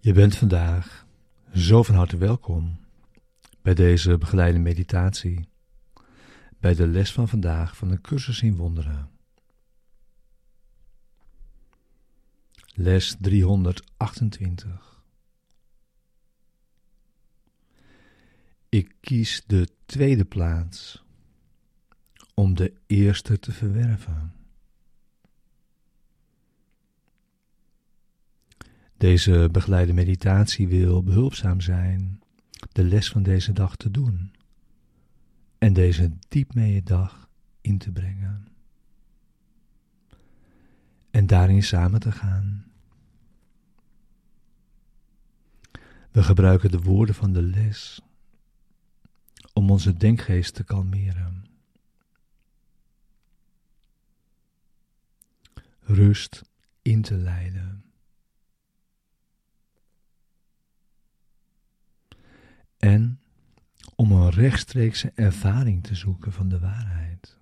Je bent vandaag zo van harte welkom bij deze begeleide meditatie, bij de les van vandaag van de cursus in wonderen. Les 328. Ik kies de tweede plaats om de eerste te verwerven. Deze begeleide meditatie wil behulpzaam zijn de les van deze dag te doen en deze diep mee dag in te brengen. En daarin samen te gaan. We gebruiken de woorden van de les om onze denkgeest te kalmeren. Rust in te leiden. En om een rechtstreekse ervaring te zoeken van de waarheid.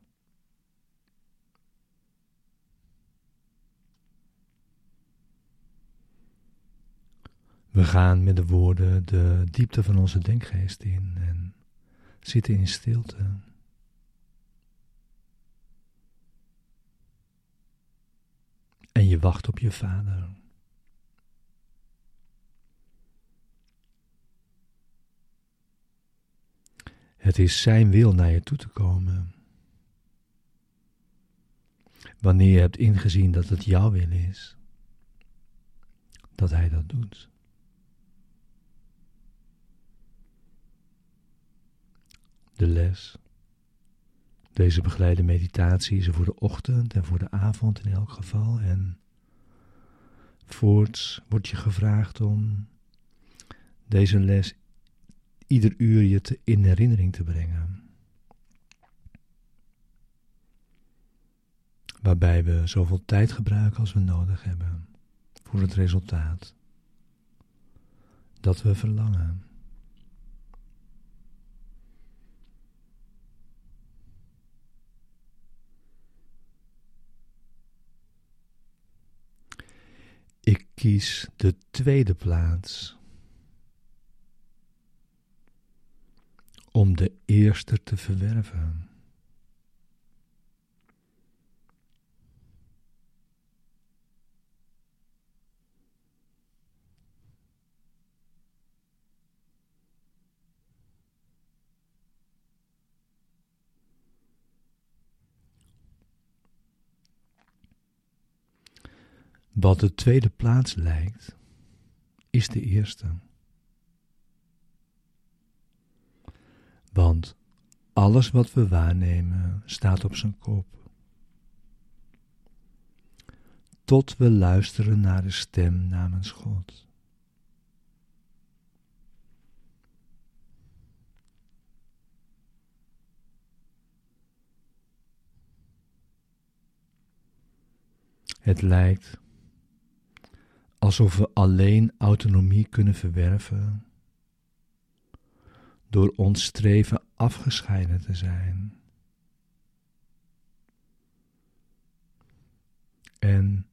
We gaan met de woorden de diepte van onze denkgeest in en zitten in stilte. En je wacht op je vader. Het is Zijn wil naar je toe te komen. Wanneer je hebt ingezien dat het jouw wil is, dat Hij dat doet. De les, deze begeleide meditatie is voor de ochtend en voor de avond in elk geval. En voorts wordt je gevraagd om deze les ieder uur je te in herinnering te brengen. Waarbij we zoveel tijd gebruiken als we nodig hebben voor het resultaat dat we verlangen. Ik kies de tweede plaats om de eerste te verwerven. Wat de tweede plaats lijkt, is de eerste. Want alles wat we waarnemen staat op zijn kop. Tot we luisteren naar de stem namens God. Het lijkt alsof we alleen autonomie kunnen verwerven door ons streven afgescheiden te zijn. En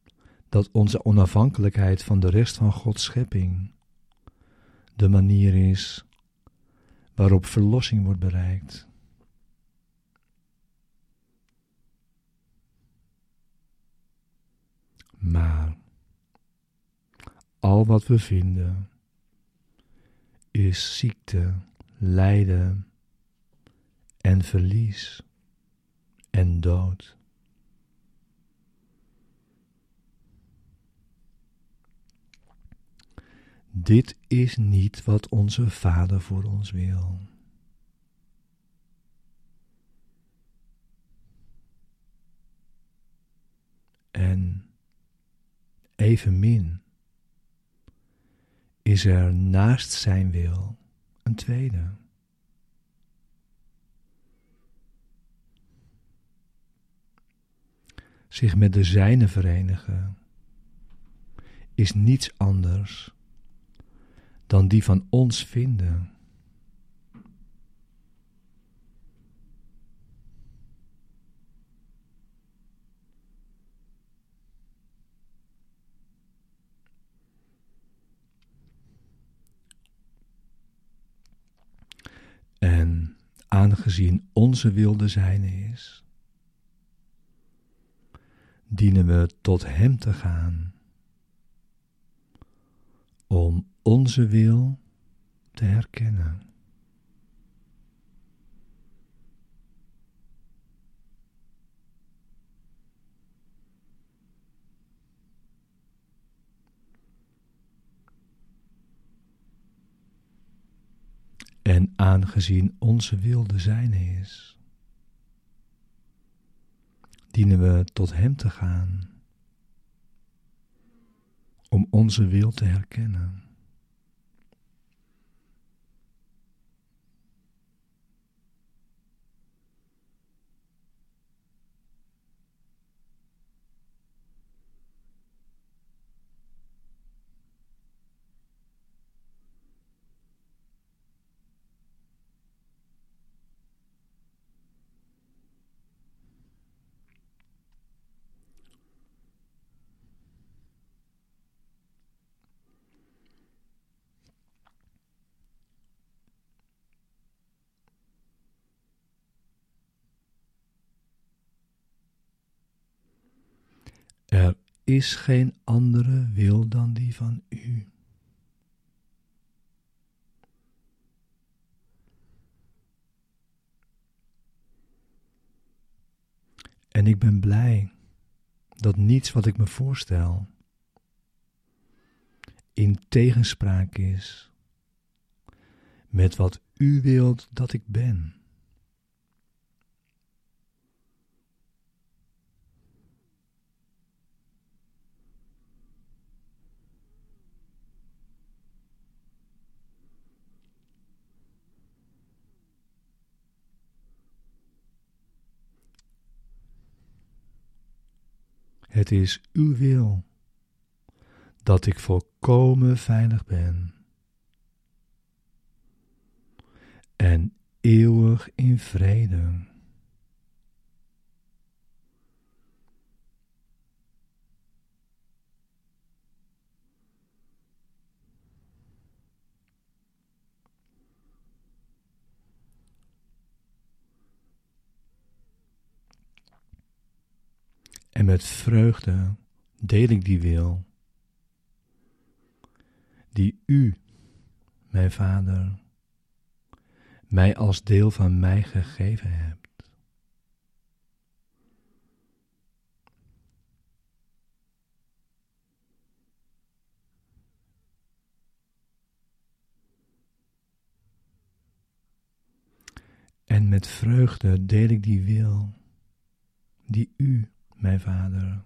dat onze onafhankelijkheid van de rest van Gods schepping de manier is waarop verlossing wordt bereikt. Maar al wat we vinden is ziekte lijden en verlies en dood. Dit is niet wat onze Vader voor ons wil. En evenmin is er naast Zijn wil tweede. Zich met de zijne verenigen is niets anders dan die van ons vinden. Aangezien onze wil de zijne is, dienen we tot Hem te gaan om onze wil te herkennen. En aangezien onze wil de zijne is, dienen we tot Hem te gaan om onze wil te herkennen. Er is geen andere wil dan die van u. En ik ben blij dat niets wat ik me voorstel in tegenspraak is met wat u wilt dat ik ben. Het is uw wil dat ik volkomen veilig ben en eeuwig in vrede. En met vreugde deel ik die wil, die u, mijn Vader, mij als deel van mij gegeven hebt. En met vreugde deel ik die wil die u mijn Vader,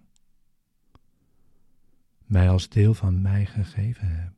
mij als deel van mij gegeven hebt.